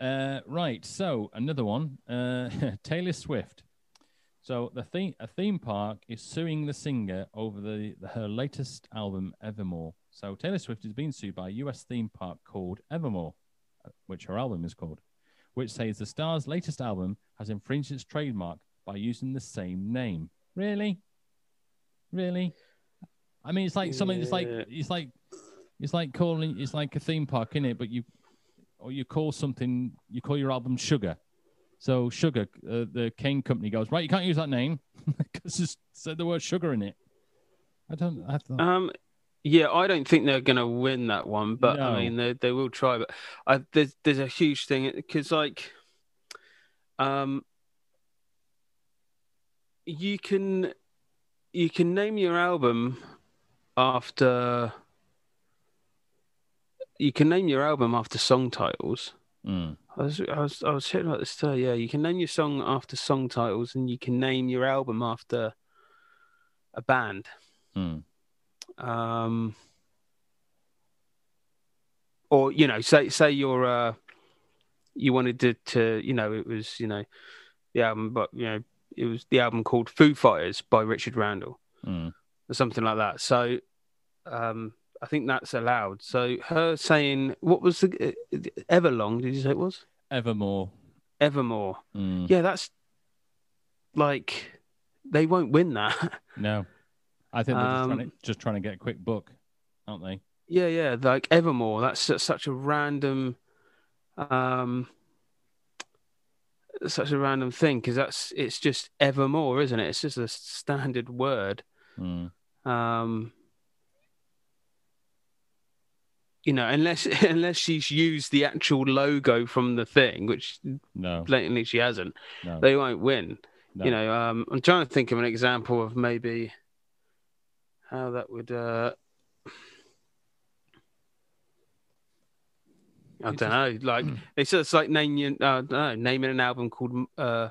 Uh, right. So another one. Uh, Taylor Swift. So the theme a theme park is suing the singer over the, the her latest album Evermore. So Taylor Swift is being sued by a U.S. theme park called Evermore, uh, which her album is called, which says the star's latest album has infringed its trademark by using the same name. Really? Really? I mean, it's like something. It's like it's like it's like calling it's like a theme park, in it? But you or you call something you call your album Sugar. So Sugar, uh, the cane company goes right. You can't use that name because it's said the word sugar in it. I don't. I thought, Um, yeah, I don't think they're gonna win that one, but No. I mean they they will try. But I, there's there's a huge thing because like, um, you can you can name your album after you can name your album after song titles. Mm. I was I was I was chatting about this today. Yeah, you can name your song after song titles, and you can name your album after a band. Mm. um or you know say say you're uh you wanted to, to you know it was you know the album but you know it was the album called foo fighters by richard randall Mm. or something like that so um i think that's allowed so her saying what was the uh, everlong did you say it was Evermore. evermore Mm. yeah that's like they won't win that No, I think they're just, trying Um, to, just trying to get a quick book, aren't they? Yeah, yeah, like Evermore. That's su- such a random, um, such a random thing because that's it's just Evermore, isn't it? It's just a standard word. Mm. Um, you know, unless unless she's used the actual logo from the thing, which No, blatantly she hasn't, no, they won't win. no. You know, um, I'm trying to think of an example of maybe how that would. Uh, I don't know. Like it's just like naming, uh, know, naming an album called uh,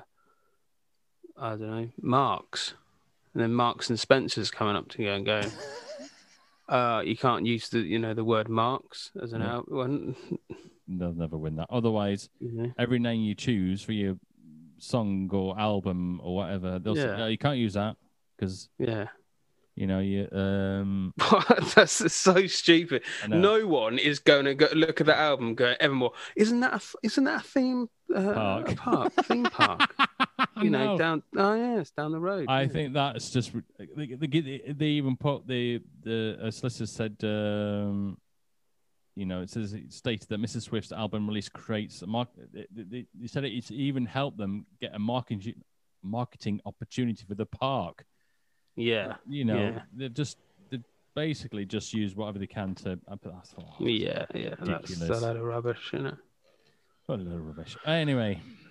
I don't know, Marks, and then Marks and Spencer's coming up to you and going, uh, you can't use the you know the word Marks as an Yeah. album. they'll never win that. Otherwise, every name you choose for your song or album or whatever, they'll say, Yeah. "Oh, you can't use that because Yeah, you know you um that's so stupid. No one is going to go look at that album. Go Evermore. Isn't that a, isn't that a theme uh, Park. A park theme park? You know, No. down. Oh yeah, it's down the road. I yeah. think that's just they, they, they even put the the uh, solicitor said um you know it says it stated that Mrs Swift's album release creates a mark they, they, they said it's even helped them get a marketing marketing opportunity for the park Yeah, you know Yeah. they've just they basically just use whatever they can to I put that's oh, yeah, yeah. That's a Ridiculous. load of rubbish, you know. what a load of rubbish anyway